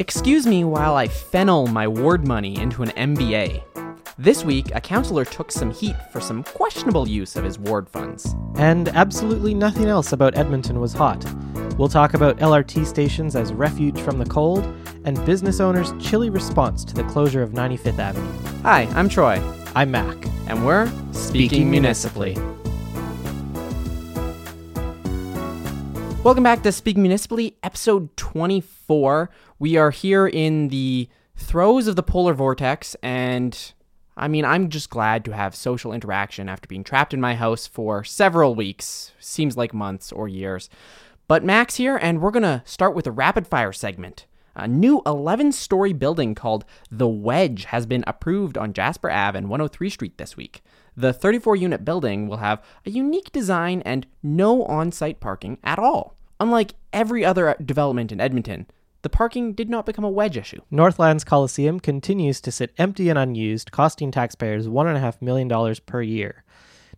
Excuse me while I fennel my ward money into an MBA. This week, a counselor took some heat for some questionable use of his ward funds. And absolutely nothing else about Edmonton was hot. We'll talk about LRT stations as refuge from the cold and business owners' chilly response to the closure of 95th Avenue. Hi, I'm Troy, I'm Mac. and we're Speaking Municipally. Welcome back to Speaking Municipally, episode 24. We are here in the throes of the polar vortex, and I mean, I'm just glad to have social interaction after being trapped in my house for several weeks. Seems like months or years. But Max here, and we're to start with a rapid fire segment. A new 11 story building called The Wedge has been approved on Jasper Ave and 103 Street this week. The 34 unit building will have a unique design and no on site parking at all. Unlike every other development in Edmonton, the parking did not become a wedge issue. Northlands Coliseum continues to sit empty and unused, costing taxpayers $1.5 million per year.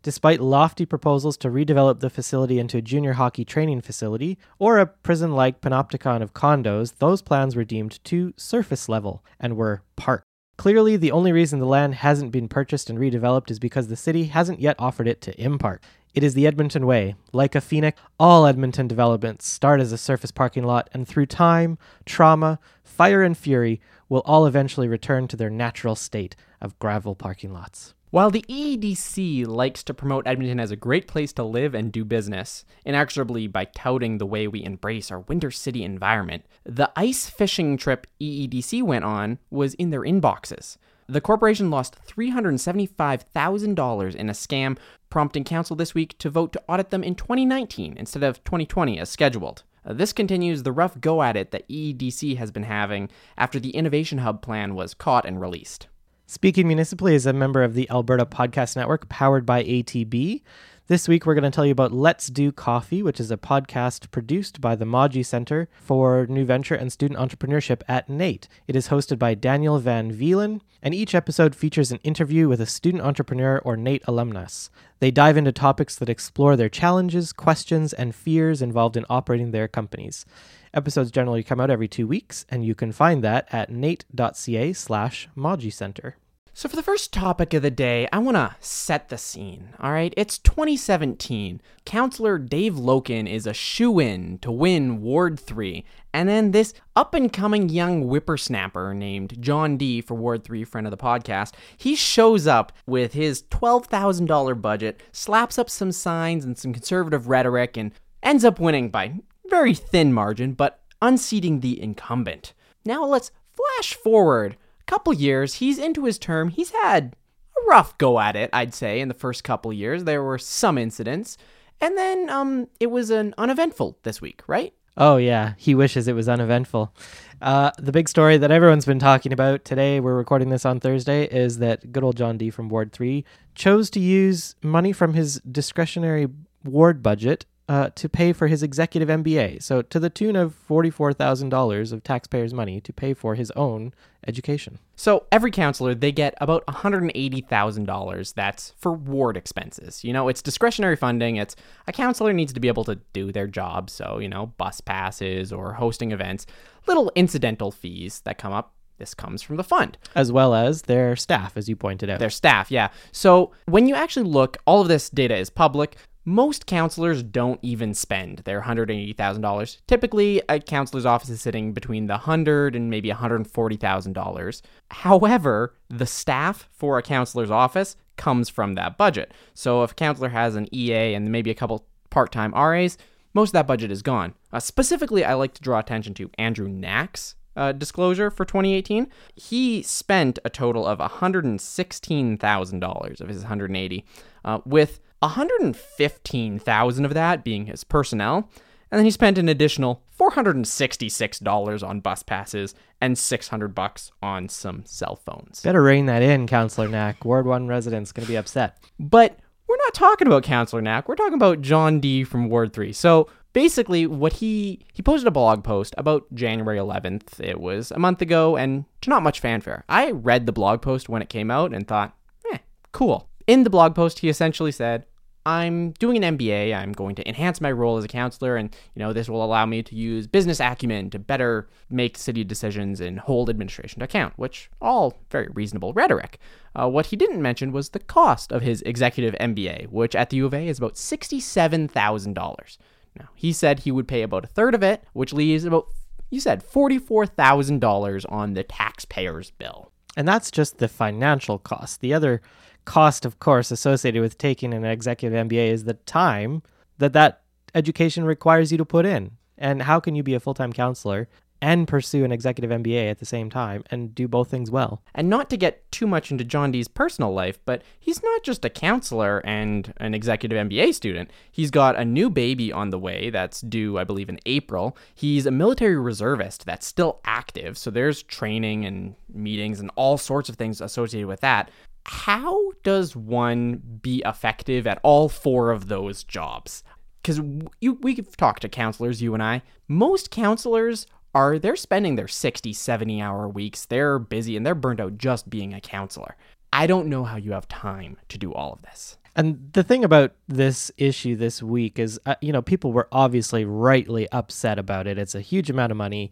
Despite lofty proposals to redevelop the facility into a junior hockey training facility or a prison like panopticon of condos, those plans were deemed too surface level and were parked. Clearly, the only reason the land hasn't been purchased and redeveloped is because the city hasn't yet offered it to Impark. It is the Edmonton way. Like a phoenix, all Edmonton developments start as a surface parking lot and through time, trauma, fire, and fury will all eventually return to their natural state of gravel parking lots. While the EDC likes to promote Edmonton as a great place to live and do business, inexorably by touting the way we embrace our winter city environment, the ice fishing trip EEDC went on was in their inboxes. The corporation lost $375,000 in a scam, prompting council this week to vote to audit them in 2019 instead of 2020 as scheduled. Uh, this continues the rough go at it that EEDC has been having after the Innovation Hub plan was caught and released. Speaking Municipally is a member of the Alberta Podcast Network powered by ATB. This week, we're going to tell you about Let's Do Coffee, which is a podcast produced by the Mawji Center for New Venture and Student Entrepreneurship at NAIT. It is hosted by Daniel Van Vielen, and each episode features an interview with a student entrepreneur or NAIT alumnus. They dive into topics that explore their challenges, questions, and fears involved in operating their companies. Episodes generally come out every two weeks, and you can find that at nait.ca slash Center. So, for the first topic of the day, I want to set the scene. All right, it's 2017. Counselor Dave Loken is a shoe in to win Ward 3. And then this up and coming young whippersnapper named John D for Ward 3, friend of the podcast, he shows up with his $12,000 budget, slaps up some signs and some conservative rhetoric, and ends up winning by very thin margin, but unseating the incumbent. Now let's flash forward couple years, he's into his term. He's had a rough go at it, I'd say, in the first couple years. There were some incidents. And then um, it was an uneventful this week, right? Oh, yeah. He wishes it was uneventful. Uh, the big story that everyone's been talking about today, we're recording this on Thursday, is that good old John D from Ward 3 chose to use money from his discretionary ward budget uh, to pay for his executive MBA. So, to the tune of $44,000 of taxpayers' money to pay for his own education. So, every counselor, they get about $180,000 that's for ward expenses. You know, it's discretionary funding. It's a counselor needs to be able to do their job. So, you know, bus passes or hosting events, little incidental fees that come up this comes from the fund. As well as their staff, as you pointed out. Their staff, yeah. So when you actually look, all of this data is public. Most counselors don't even spend their $180,000. Typically, a counselor's office is sitting between the 100 and maybe $140,000. However, the staff for a counselor's office comes from that budget. So if a counselor has an EA and maybe a couple part-time RAs, most of that budget is gone. Uh, specifically, I like to draw attention to Andrew Knack's uh, disclosure for 2018, he spent a total of $116,000 of his 180, uh, with 115,000 of that being his personnel, and then he spent an additional $466 on bus passes and 600 bucks on some cell phones. Better rein that in, Counselor Knack. Ward 1 residents going to be upset. But we're not talking about Counselor Knack. We're talking about John D from Ward 3. So basically what he he posted a blog post about January 11th. It was a month ago and to not much fanfare. I read the blog post when it came out and thought, "Eh, cool." In the blog post, he essentially said, I'm doing an MBA. I'm going to enhance my role as a counselor, and you know this will allow me to use business acumen to better make city decisions and hold administration to account, which all very reasonable rhetoric. Uh, what he didn't mention was the cost of his executive MBA, which at the U of A is about sixty-seven thousand dollars. Now he said he would pay about a third of it, which leaves about you said forty-four thousand dollars on the taxpayer's bill. And that's just the financial cost. The other cost, of course, associated with taking an executive MBA is the time that that education requires you to put in. And how can you be a full time counselor and pursue an executive MBA at the same time and do both things well? And not to get too much into John Dee's personal life, but he's not just a counselor and an executive MBA student. He's got a new baby on the way that's due, I believe, in April. He's a military reservist that's still active, so there's training and meetings and all sorts of things associated with that how does one be effective at all four of those jobs? Because we've talked to counselors, you and I. Most counselors are they're spending their 60, 70 hour weeks. They're busy and they're burned out just being a counselor. I don't know how you have time to do all of this. And the thing about this issue this week is, uh, you know, people were obviously rightly upset about it. It's a huge amount of money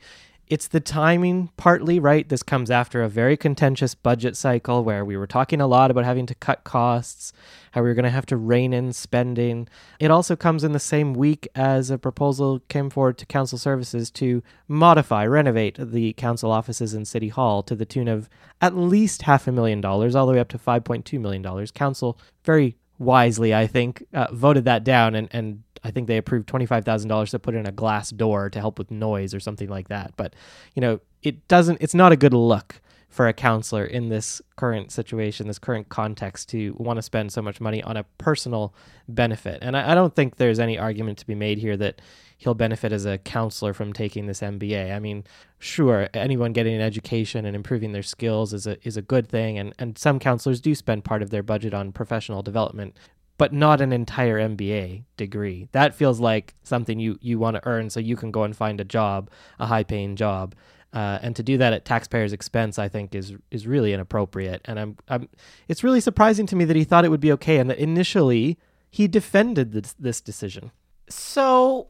it's the timing partly, right? This comes after a very contentious budget cycle where we were talking a lot about having to cut costs, how we were going to have to rein in spending. It also comes in the same week as a proposal came forward to council services to modify, renovate the council offices in City Hall to the tune of at least half a million dollars, all the way up to $5.2 million. Council very wisely, I think, uh, voted that down and, and I think they approved $25,000 to put in a glass door to help with noise or something like that. But, you know, it doesn't, it's not a good look for a counselor in this current situation, this current context, to want to spend so much money on a personal benefit. And I, I, don't think there's any argument to be made here that he'll benefit as a counselor from taking this MBA. I mean, sure, anyone getting an education and improving their skills is a is a good thing, and and some counselors do spend part of their budget on professional development but not an entire MBA degree. That feels like something you, you want to earn so you can go and find a job, a high paying job. Uh, and to do that at taxpayers' expense, I think is is really inappropriate. And I'm, I'm, it's really surprising to me that he thought it would be okay, and that initially he defended this, this decision. So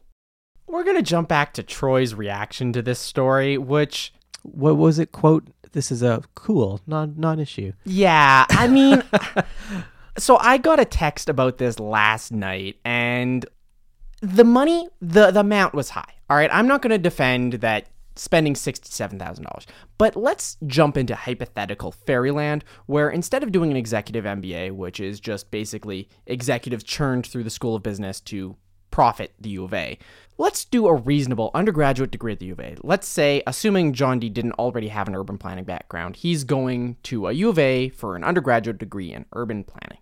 we're gonna jump back to Troy's reaction to this story, which what was it? Quote: "This is a cool non non issue." Yeah, I mean. So I got a text about this last night and the money, the, the amount was high. All right, I'm not going to defend that spending $67,000. But let's jump into hypothetical fairyland where instead of doing an executive MBA, which is just basically executives churned through the School of Business to profit the U of A, let's do a reasonable undergraduate degree at the U of A. Let's say, assuming John Dee didn't already have an urban planning background, he's going to a U of A for an undergraduate degree in urban planning.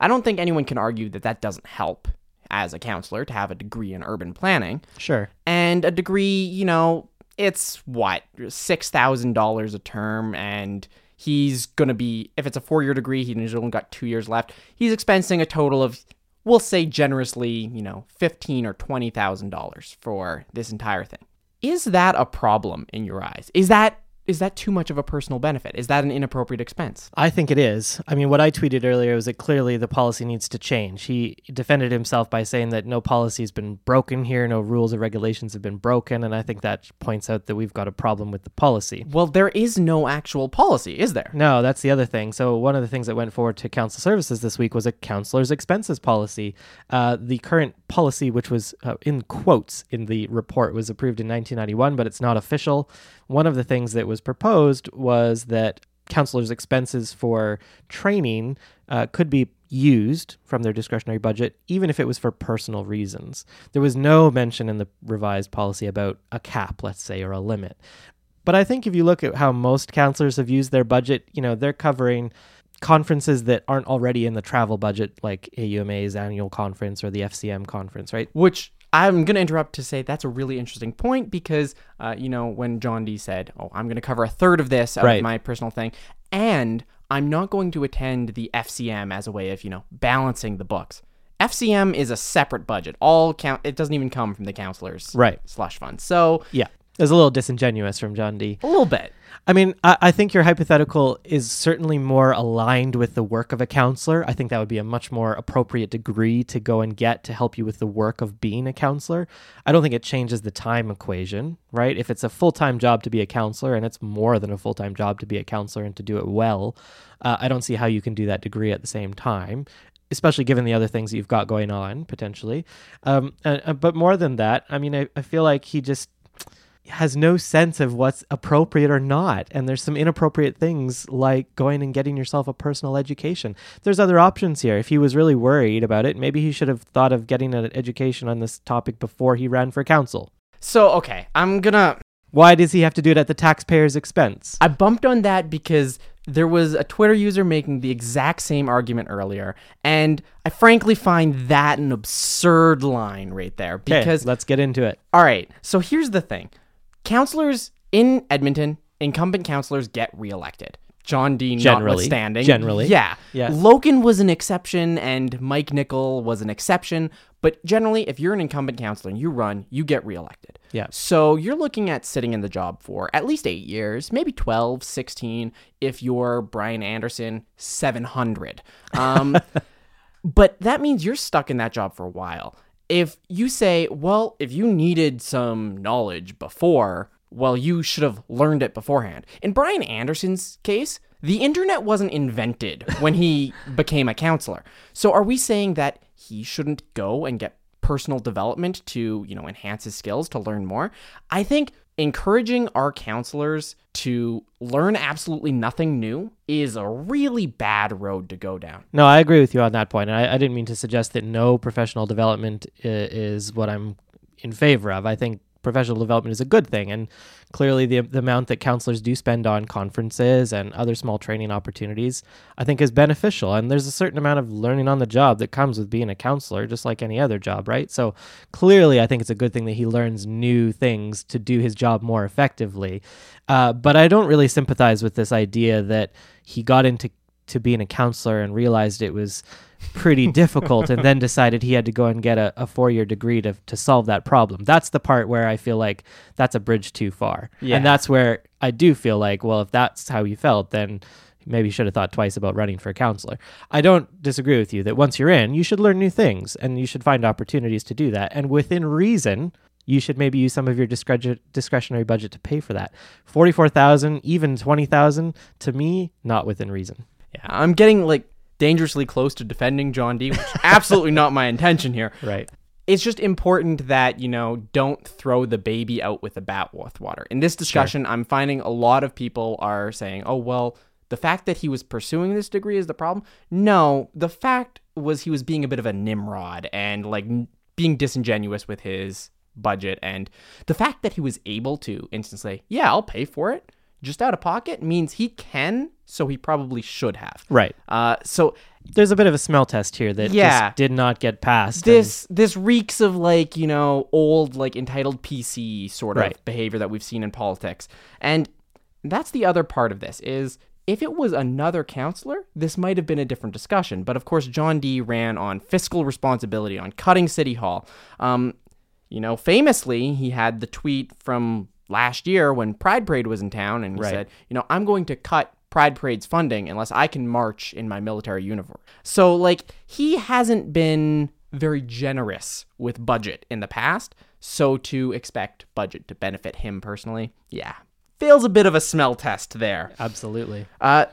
I don't think anyone can argue that that doesn't help as a counselor to have a degree in urban planning. Sure. And a degree, you know, it's what, $6,000 a term and he's going to be if it's a 4-year degree, he's only got 2 years left. He's expensing a total of we'll say generously, you know, 15 or $20,000 for this entire thing. Is that a problem in your eyes? Is that is that too much of a personal benefit? Is that an inappropriate expense? I think it is. I mean, what I tweeted earlier was that clearly the policy needs to change. He defended himself by saying that no policy has been broken here, no rules or regulations have been broken, and I think that points out that we've got a problem with the policy. Well, there is no actual policy, is there? No, that's the other thing. So, one of the things that went forward to council services this week was a counselor's expenses policy. Uh, the current policy, which was uh, in quotes in the report, was approved in 1991, but it's not official. One of the things that was proposed was that counselors' expenses for training uh, could be used from their discretionary budget, even if it was for personal reasons. There was no mention in the revised policy about a cap, let's say, or a limit. But I think if you look at how most counselors have used their budget, you know, they're covering conferences that aren't already in the travel budget, like AUMA's annual conference or the FCM conference, right? Which I'm going to interrupt to say that's a really interesting point because, uh, you know, when John D said, Oh, I'm going to cover a third of this right. of my personal thing, and I'm not going to attend the FCM as a way of, you know, balancing the books. FCM is a separate budget. All count, it doesn't even come from the counselors right. slush fund. So, yeah. It was a little disingenuous from John D. A little bit. I mean, I, I think your hypothetical is certainly more aligned with the work of a counselor. I think that would be a much more appropriate degree to go and get to help you with the work of being a counselor. I don't think it changes the time equation, right? If it's a full time job to be a counselor and it's more than a full time job to be a counselor and to do it well, uh, I don't see how you can do that degree at the same time especially given the other things that you've got going on potentially. Um, uh, but more than that, I mean, I, I feel like he just has no sense of what's appropriate or not. And there's some inappropriate things like going and getting yourself a personal education. There's other options here. If he was really worried about it, maybe he should have thought of getting an education on this topic before he ran for council. So, okay, I'm gonna. Why does he have to do it at the taxpayer's expense? I bumped on that because there was a Twitter user making the exact same argument earlier, and I frankly find that an absurd line right there. Okay, Because, let's get into it. all right, so here's the thing counselors in Edmonton, incumbent counselors get reelected. John Dean Generally. notwithstanding. Generally. Yeah. Yeah. Loken was an exception and Mike Nickel was an exception. But generally, if you're an incumbent counselor and you run, you get reelected. Yeah. So you're looking at sitting in the job for at least eight years, maybe 12, 16, if you're Bryan Anderson, 700. Um, but that means you're stuck in that job for a while. If you say, well, if you needed some knowledge before, well, you should have learned it beforehand. In Bryan Anderson's case, the internet wasn't invented when he became a counselor. So are we saying that he shouldn't go and get personal development to, you know, enhance his skills to learn more? I think encouraging our counselors to learn absolutely nothing new is a really bad road to go down. No, I agree with you on that point. And I, I didn't mean to suggest that no professional development is what I'm in favor of. I think professional development is a good thing. And clearly, the, the amount that counselors do spend on conferences and other small training opportunities, I think, is beneficial. And there's a certain amount of learning on the job that comes with being a counselor, just like any other job, right? So clearly, I think it's a good thing that he learns new things to do his job more effectively. Uh, but I don't really sympathize with this idea that he got into to being a counselor and realized it was pretty difficult and then decided he had to go and get a, a four year degree to, to solve that problem. That's the part where I feel like that's a bridge too far. Yeah. And that's where I do feel like, well, if that's how you felt, then maybe you should have thought twice about running for a counselor. I don't disagree with you that once you're in, you should learn new things and you should find opportunities to do that. And within reason, you should maybe use some of your discretionary budget to pay for that. 44,000, even 20,000 to me not within reason. Yeah, I'm getting like dangerously close to defending John D, which is absolutely not my intention here. Right. It's just important that, you know, don't throw the baby out with the bathwater. In this discussion, I'm finding a lot of people are saying, oh, well, the fact that he was pursuing this degree is the problem. No, the fact was he was being a bit of a Nimrod and like n- being disingenuous with his budget. And the fact that he was able to instantly say, yeah, I'll pay for it just out of pocket means he can, so he probably should have. Right. Uh, so There's a bit of a smell test here that Yeah. just did not get passed. this this reeks of like you know old like entitled PC sort of Right. behavior that we've seen in politics, and that's the other part of this is if it was another counselor, this might have been a different discussion. But of course, John D ran on fiscal responsibility, on cutting City Hall. Um, you know, famously, he had the tweet from last year when Pride Parade was in town, and he Right. said, you know, I'm going to cut Pride Parade's funding unless I can march in my military uniform. So, like, he hasn't been very generous with budget in the past. So, to expect budget to benefit him personally, yeah, fails a bit of a smell test there. Absolutely. Uh,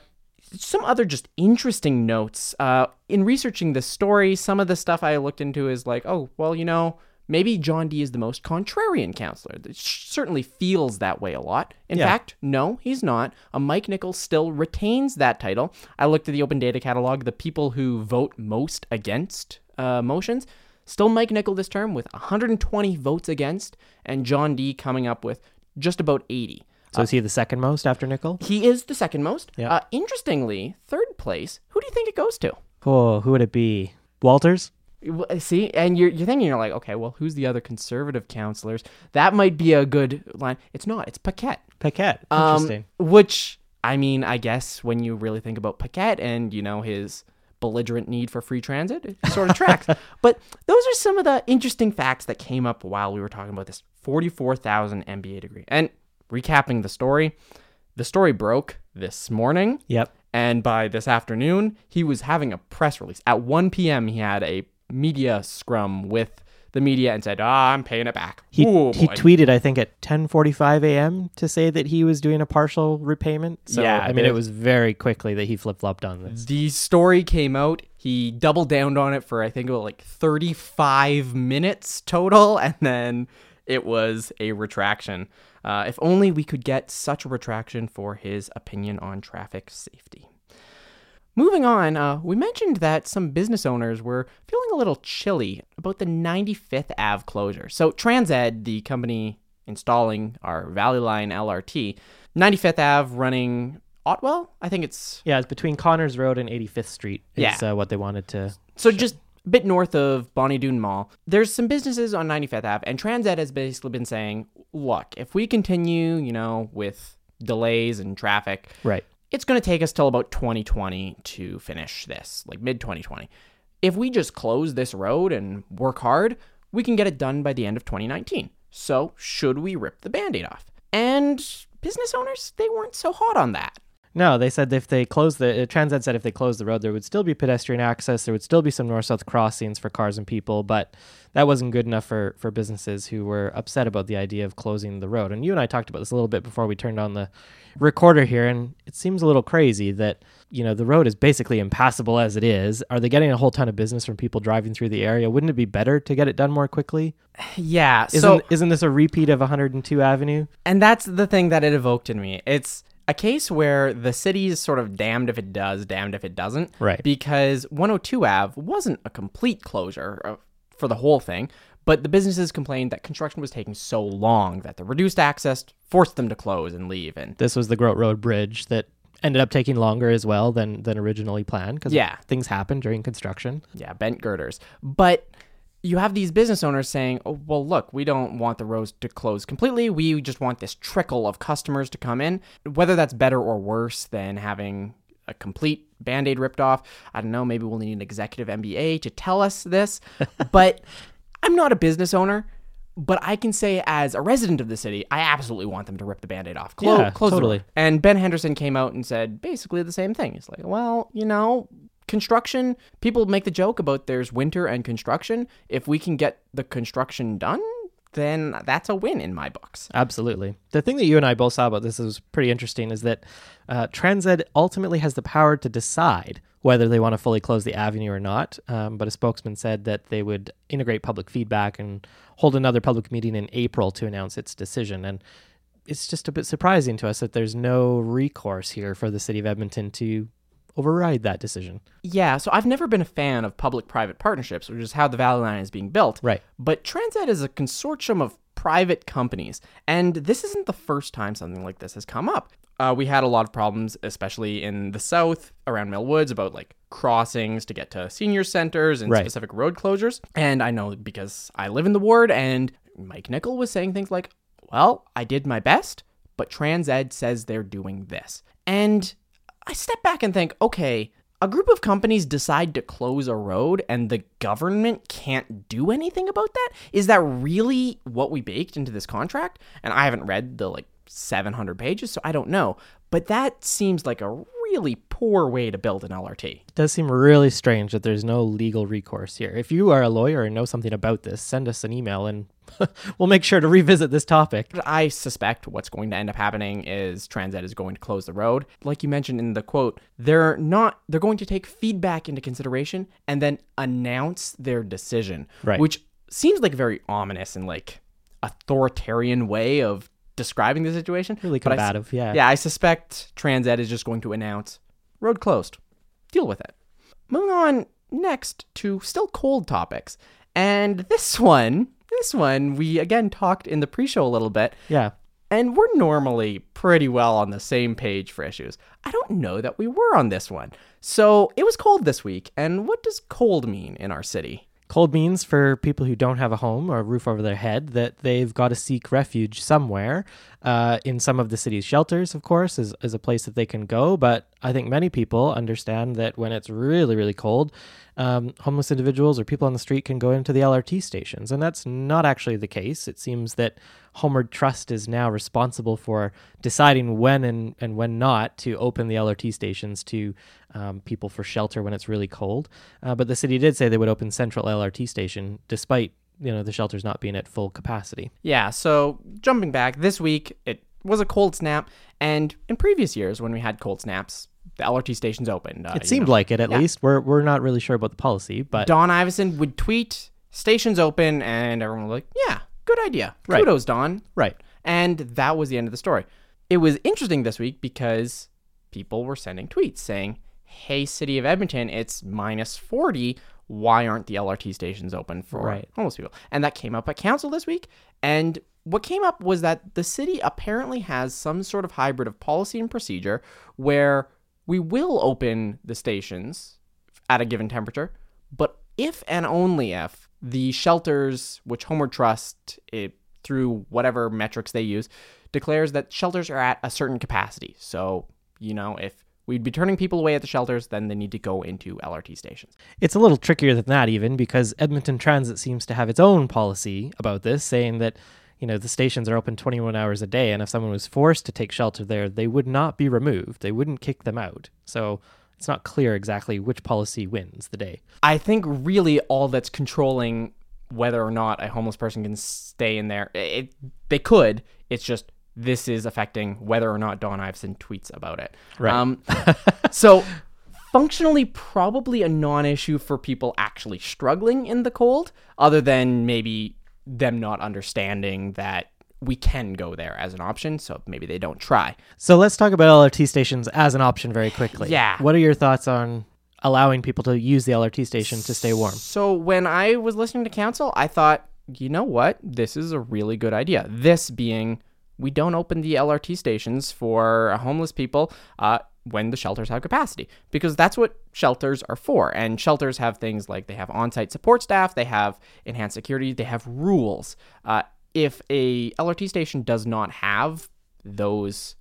some other just interesting notes. Uh, in researching this story, some of the stuff I looked into is like, oh, well, you know, maybe John D is the most contrarian counselor. It certainly feels that way a lot. In Yeah. fact, no, he's not. Uh, Mike Nichols still retains that title. I looked at the open data catalog. The people who vote most against uh, motions, still Mike Nickel this term with 120 votes against, and John D coming up with just about 80. So is he the second most after Nickel? He is the second most. Yeah. Uh, interestingly, third place. Who do you think it goes to? Oh, who would it be? Walters? Uh, See, and you're you're thinking you're like, okay, well, who's the other conservative counselors? That might be a good line. It's not. It's Paquette. Paquette. Um, Interesting. which I mean, I guess when you really think about Paquette and you know his belligerent need for free transit, it sort of tracks. but those are some of the interesting facts that came up while we were talking about this 44,000 MBA degree. And recapping the story, the story broke this morning. Yep. And by this afternoon, he was having a press release. At 1 p.m., he had a media scrum with the media and said, "Ah, I'm paying it back." He, Ooh, he tweeted, I think, at 10:45 a.m. to say that he was doing a partial repayment. So Yeah, I mean, the- it was very quickly that he flip flopped on this. The story came out. He doubled down on it for I think about like 35 minutes total, and then it was a retraction. Uh, if only we could get such a retraction for his opinion on traffic safety. Moving on, uh, we mentioned that some business owners were feeling a little chilly about the 95th Ave closure. So, TransEd, the company installing our Valley Line LRT, 95th Ave running Otwell, I think it's Yeah, it's between Connors Road and 85th Street. Is, Yeah. uh, what they wanted to. So just a bit north of Bonnie Doon Mall, there's some businesses on 95th Ave, and Transed has basically been saying, look, if we continue, you know, with delays and traffic, Right. It's going to take us till about 2020 to finish this, like mid 2020. If we just close this road and work hard, we can get it done by the end of 2019. So, should we rip the band aid off? And business owners, they weren't so hot on that. No, they said if they close the uh, TransEd said if they closed the road, there would still be pedestrian access. There would still be some north-south crossings for cars and people, but that wasn't good enough for for businesses who were upset about the idea of closing the road. And you and I talked about this a little bit before we turned on the recorder here, and it seems a little crazy that you know the road is basically impassable as it is. Are they getting a whole ton of business from people driving through the area? Wouldn't it be better to get it done more quickly? Yeah. Isn't so isn't this a repeat of 102 Avenue? And that's the thing that it evoked in me. It's a case where the city is sort of damned if it does, damned if it doesn't. Right. Because 102 Ave wasn't a complete closure for the whole thing, but the businesses complained that construction was taking so long that the reduced access forced them to close and leave. And This was the Groat Road Bridge that ended up taking longer as well than than originally planned because Yeah. things happen during construction. yeah, bent girders. But you have these business owners saying, oh, well, look, we don't want the rows to close completely. We just want this trickle of customers to come in. Whether that's better or worse than having a complete band aid ripped off, I don't know. Maybe we'll need an executive MBA to tell us this. but I'm not a business owner. But I can say, as a resident of the city, I absolutely want them to rip the band aid off. Clo- Yeah, close totally. And Ben Henderson came out and said basically the same thing. He's like, well, you know, construction, people make the joke about there's winter and construction. If we can get the construction done, then that's a win in my books. Absolutely. The thing that you and I both saw about this is pretty interesting is that uh, Transed ultimately has the power to decide whether they want to fully close the avenue or not. Um, but a spokesman said that they would integrate public feedback and hold another public meeting in April to announce its decision. And it's just a bit surprising to us that there's no recourse here for the city of Edmonton to override that decision. Yeah, so I've never been a fan of public private partnerships, which is how the Valley Line is being built. Right. But TransEd is a consortium of private companies, and this isn't the first time something like this has come up. Uh, we had a lot of problems, especially in the south around Mill Woods, about like crossings to get to senior centers and Right. specific road closures. And I know because I live in the ward, and Mike Nickel was saying things like, "Well, I did my best, but Transed says they're doing this," and I step back and think, okay, a group of companies decide to close a road and the government can't do anything about that? Is that really what we baked into this contract? And I haven't read the like 700 pages, so I don't know. But that seems like a really poor way to build an LRT. It does seem really strange that there's no legal recourse here. If you are a lawyer and know something about this, send us an email and we'll make sure to revisit this topic. I suspect what's going to end up happening is TransEd is going to close the road. Like you mentioned in the quote, they're not they're going to take feedback into consideration and then announce their decision. Right. Which seems like a very ominous and like authoritarian way of describing the situation. Really But I combative, yeah. Yeah, I suspect TransEd is just going to announce road closed. Deal with it. Moving on next to still cold topics. And this one, this one, we again talked in the pre show a little bit, Yeah. and we're normally pretty well on the same page for issues. I don't know that we were on this one. So it was cold this week, and what does cold mean in our city? Cold means for people who don't have a home or a roof over their head that they've got to seek refuge somewhere. Uh, in some of the city's shelters, of course, is, is a place that they can go. But I think many people understand that when it's really, really cold, um, homeless individuals or people on the street can go into the LRT stations. And that's not actually the case. It seems that Homeward Trust is now responsible for deciding when and, and when not to open the LRT stations to um, people for shelter when it's really cold. Uh, but the city did say they would open Central LRT station despite you know the shelters not being at full capacity. Yeah, so jumping back, this week it was a cold snap, and in previous years when we had cold snaps, the LRT stations opened. Uh, It seemed like it at Yeah. least. We're we're not really sure about the policy, but Don Iveson would tweet, stations open, and everyone was like, yeah, good idea. Right. Kudos, Don. right. And that was the end of the story. It was interesting this week because people were sending tweets saying, hey, City of Edmonton, it's minus 40. Why aren't the LRT stations open for Right. homeless people? And that came up at council this week. And what came up was that the city apparently has some sort of hybrid of policy and procedure where we will open the stations at a given temperature, but if and only if the shelters, which Homeward Trust, it, through whatever metrics they use, declares that shelters are at a certain capacity. So, you know, if we'd be turning people away at the shelters, then they need to go into LRT stations. It's a little trickier than that, even because Edmonton Transit seems to have its own policy about this, saying that you know the stations are open 21 hours a day, and if someone was forced to take shelter there, they would not be removed. They wouldn't kick them out. So it's not clear exactly which policy wins the day. I think really all that's controlling whether or not a homeless person can stay in there, it, they could. It's just this is affecting whether or not Don Iveson tweets about it. Right. Um, so functionally, probably a non-issue for people actually struggling in the cold, other than maybe them not understanding that we can go there as an option. So maybe they don't try. So let's talk about LRT stations as an option very quickly. Yeah. What are your thoughts on allowing people to use the LRT station to stay warm? So when I was listening to council, I thought, you know what? This is a really good idea. This being, we don't open the LRT stations for homeless people uh, when the shelters have capacity, because that's what shelters are for. And shelters have things like they have on-site support staff, they have enhanced security, they have rules. Uh, if a LRT station does not have those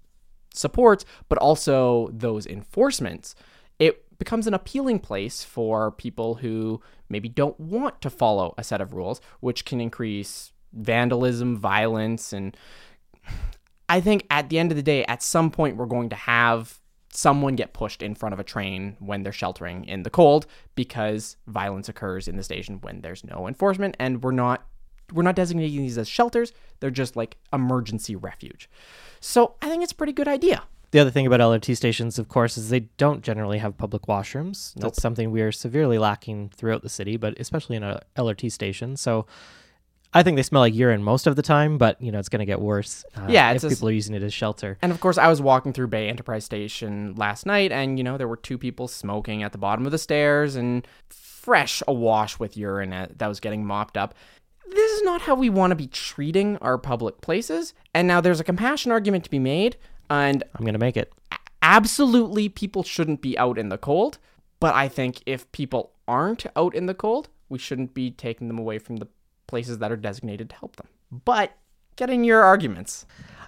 supports, but also those enforcements, it becomes an appealing place for people who maybe don't want to follow a set of rules, which can increase vandalism, violence, and I think at the end of the day, at some point, we're going to have someone get pushed in front of a train when they're sheltering in the cold because violence occurs in the station when there's no enforcement and we're not we're not designating these as shelters they're just like emergency refuge so i think it's a pretty good idea The other thing about LRT stations, of course, is they don't generally have public washrooms. Nope. That's something we are severely lacking throughout the city, but especially in a LRT station. So I think they smell like urine most of the time, but you know it's going to get worse. Uh, Yeah, if it's a people are using it as shelter. And of course, I was walking through Bay Enterprise Station last night, and you know, there were two people smoking at the bottom of the stairs and fresh awash with urine uh, that was getting mopped up. This is not how we want to be treating our public places. And now there's a compassion argument to be made, and I'm going to make it. absolutely people shouldn't be out in the cold. But I think if people aren't out in the cold, we shouldn't be taking them away from the places that are designated to help them. But get in your arguments.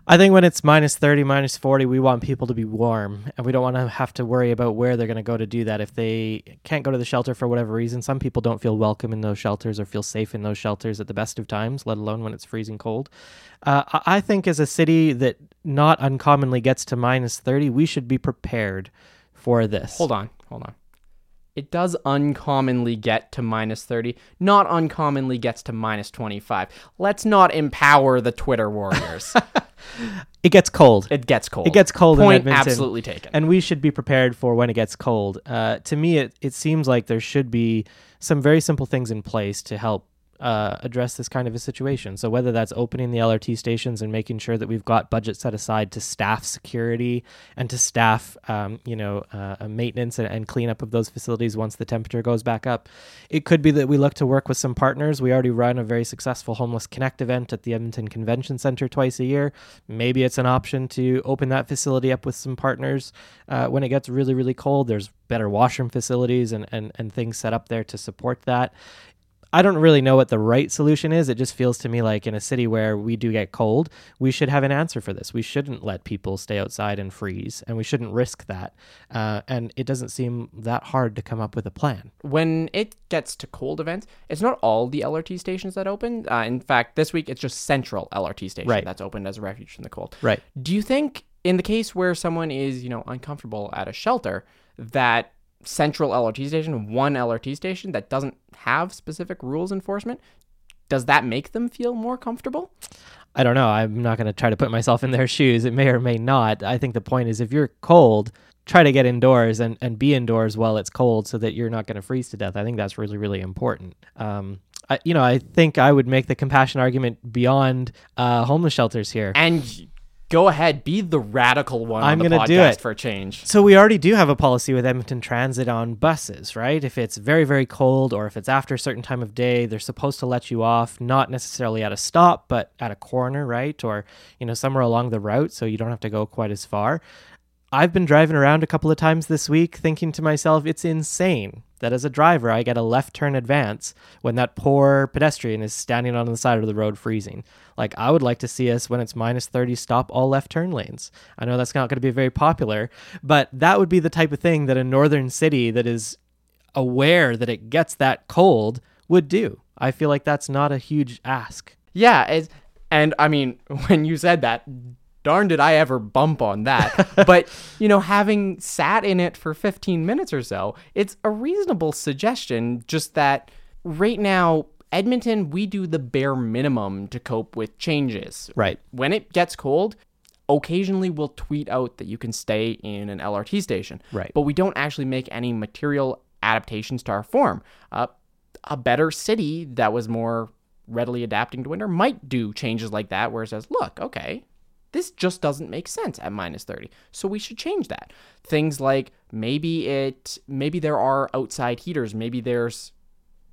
I think when it's minus 30, minus 40, we want people to be warm and we don't want to have to worry about where they're going to go to do that. If they can't go to the shelter for whatever reason, some people don't feel welcome in those shelters or feel safe in those shelters at the best of times, let alone when it's freezing cold. Uh, I I think as a city that not uncommonly gets to minus 30, we should be prepared for this. Hold on, hold on. It does uncommonly get to minus 30, not uncommonly gets to minus 25. Let's not empower the Twitter warriors. It gets cold. it gets cold. It gets cold in Point absolutely taken. and we should be prepared for when it gets cold. Uh, to me, it, it seems like there should be some very simple things in place to help uh, address this kind of a situation. So whether that's opening the LRT stations and making sure that we've got budget set aside to staff security and to staff, um, you know, uh, maintenance and, and cleanup of those facilities once the temperature goes back up. It could be that we look to work with some partners. We already run a very successful Homeless Connect event at the Edmonton Convention Center twice a year. Maybe it's an option to open that facility up with some partners uh, when it gets really, really cold. There's better washroom facilities and, and, and things set up there to support that. I don't really know what the right solution is. It just feels to me like in a city where we do get cold, we should have an answer for this. We shouldn't let people stay outside and freeze, and we shouldn't risk that. Uh, and it doesn't seem that hard to come up with a plan. When it gets to cold events, it's not all the LRT stations that open. Uh, in fact, this week it's just Central LRT station Right. that's opened as a refuge from the cold. Right. Do you think, in the case where someone is, you know, uncomfortable at a shelter, that central LRT station, one LRT station that doesn't have specific rules enforcement, does that make them feel more comfortable? I don't know. I'm not going to try to put myself in their shoes. It may or may not. I think the point is if you're cold, try to get indoors and, and be indoors while it's cold so that you're not going to freeze to death. I think that's really, really important. Um, I, you know, I think I would make the compassion argument beyond uh, homeless shelters here. And go ahead, be the radical one I'm on gonna do it. for a change. So we already do have a policy with Edmonton Transit on buses, right? If it's very very cold or if it's after a certain time of day, they're supposed to let you off not necessarily at a stop, but at a corner, right? Or, you know, somewhere along the route so you don't have to go quite as far. I've been driving around a couple of times this week thinking to myself, it's insane that as a driver I get a left turn advance when that poor pedestrian is standing on the side of the road freezing. Like, I would like to see us when it's minus 30 stop all left turn lanes. I know that's not going to be very popular, but that would be the type of thing that a northern city that is aware that it gets that cold would do. I feel like that's not a huge ask. Yeah, and I mean, when you said that, darn did I ever bump on that. but, you know, having sat in it for 15 minutes or so, it's a reasonable suggestion, just that right now, Edmonton, we do the bare minimum to cope with changes. Right. When it gets cold, occasionally we'll tweet out that you can stay in an LRT station. Right. But we don't actually make any material adaptations to our form. Uh, a better city that was more readily adapting to winter might do changes like that where it says, look, okay, this just doesn't make sense at minus 30. So we should change that. Things like maybe it maybe there are outside heaters, maybe there's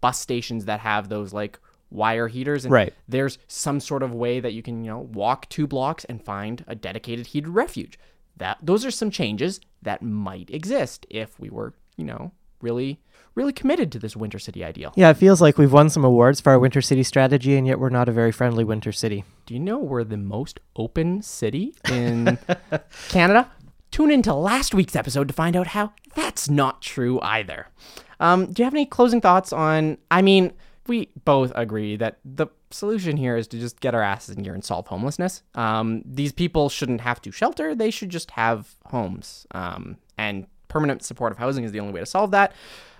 bus stations that have those like wire heaters and Right. there's some sort of way that you can, you know, walk two blocks and find a dedicated heated refuge. That those are some changes that might exist if we were, you know, really really committed to this winter city ideal. Yeah, it feels like we've won some awards for our winter city strategy, and yet we're not a very friendly winter city. Do you know we're the most open city in Canada? Tune into last week's episode to find out how that's not true either. Um, do you have any closing thoughts on? I mean, we both agree that the solution here is to just get our asses in gear and solve homelessness. Um, these people shouldn't have to shelter; they should just have homes. Um, and permanent supportive housing is the only way to solve that.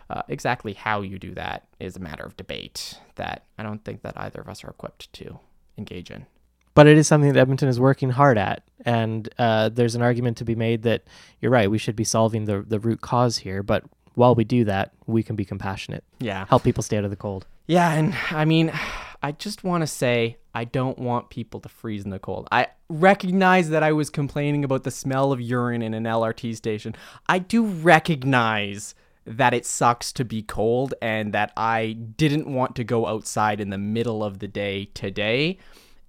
Uh, exactly how you do that is a matter of debate that I don't think that either of us are equipped to engage in. But it is something that Edmonton is working hard at, and uh, there's an argument to be made that you're right. We should be solving the the root cause here, but while we do that, we can be compassionate, Yeah. help people stay out of the cold. Yeah, and I mean, I just want to say I don't want people to freeze in the cold. I recognize that I was complaining about the smell of urine in an LRT station. I do recognize that it sucks to be cold and that I didn't want to go outside in the middle of the day today.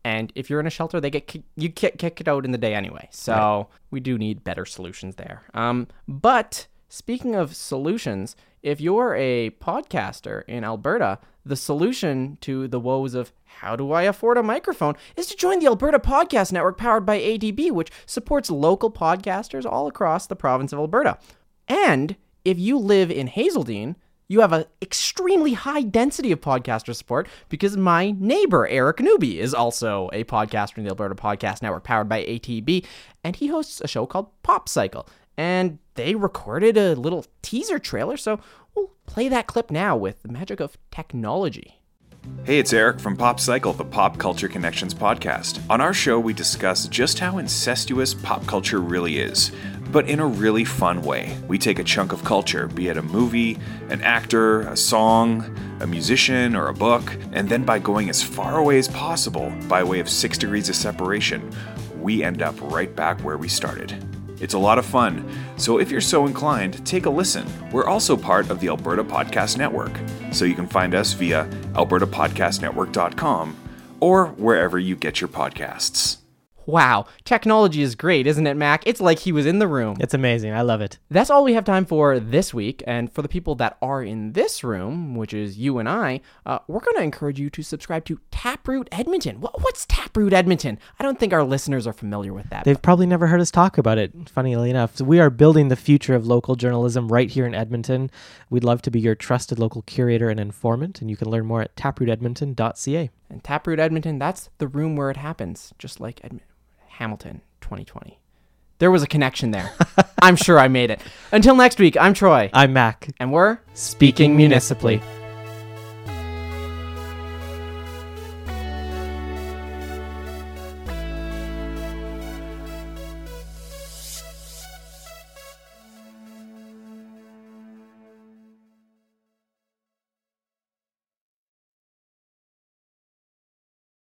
And if you're in a shelter, they get kick, you get kicked out in the day anyway. So we do need better solutions there. Um, but speaking of solutions, if you're a podcaster in Alberta, the solution to the woes of how do I afford a microphone is to join the Alberta Podcast Network powered by ATB, which supports local podcasters all across the province of Alberta. And if you live in Hazeldean, you have an extremely high density of podcaster support because my neighbor, Eric Newby, is also a podcaster in the Alberta Podcast Network powered by ATB, and he hosts a show called Pop Cycle. And they recorded a little teaser trailer, so we'll play that clip now with the magic of technology. Hey, it's Eric from Pop Cycle, the Pop Culture Connections podcast. On our show, we discuss just how incestuous pop culture really is, but in a really fun way. We take a chunk of culture, be it a movie, an actor, a song, a musician, or a book, and then by going as far away as possible, by way of six degrees of separation, we end up right back where we started. It's a lot of fun, so if you're so inclined, take a listen. We're also part of the Alberta Podcast Network, so you can find us via albertapodcastnetwork.com or wherever you get your podcasts. Wow, technology is great, isn't it, Mac? It's like he was in the room. It's amazing. I love it. That's all we have time for this week. And for the people that are in this room, which is you and I, uh, we're going to encourage you to subscribe to Taproot Edmonton. What, what's Taproot Edmonton? I don't think our listeners are familiar with that. They've probably never heard us talk about it, funnily enough. We are building the future of local journalism right here in Edmonton. We'd love to be your trusted local curator and informant, and you can learn more at taprootedmonton.ca. And Taproot Edmonton, that's the room where it happens, just like Edmonton. Hamilton 2020. There was a connection there. I'm sure I made it. Until next week, I'm Troy. I'm Mac. And we're Speaking municipally.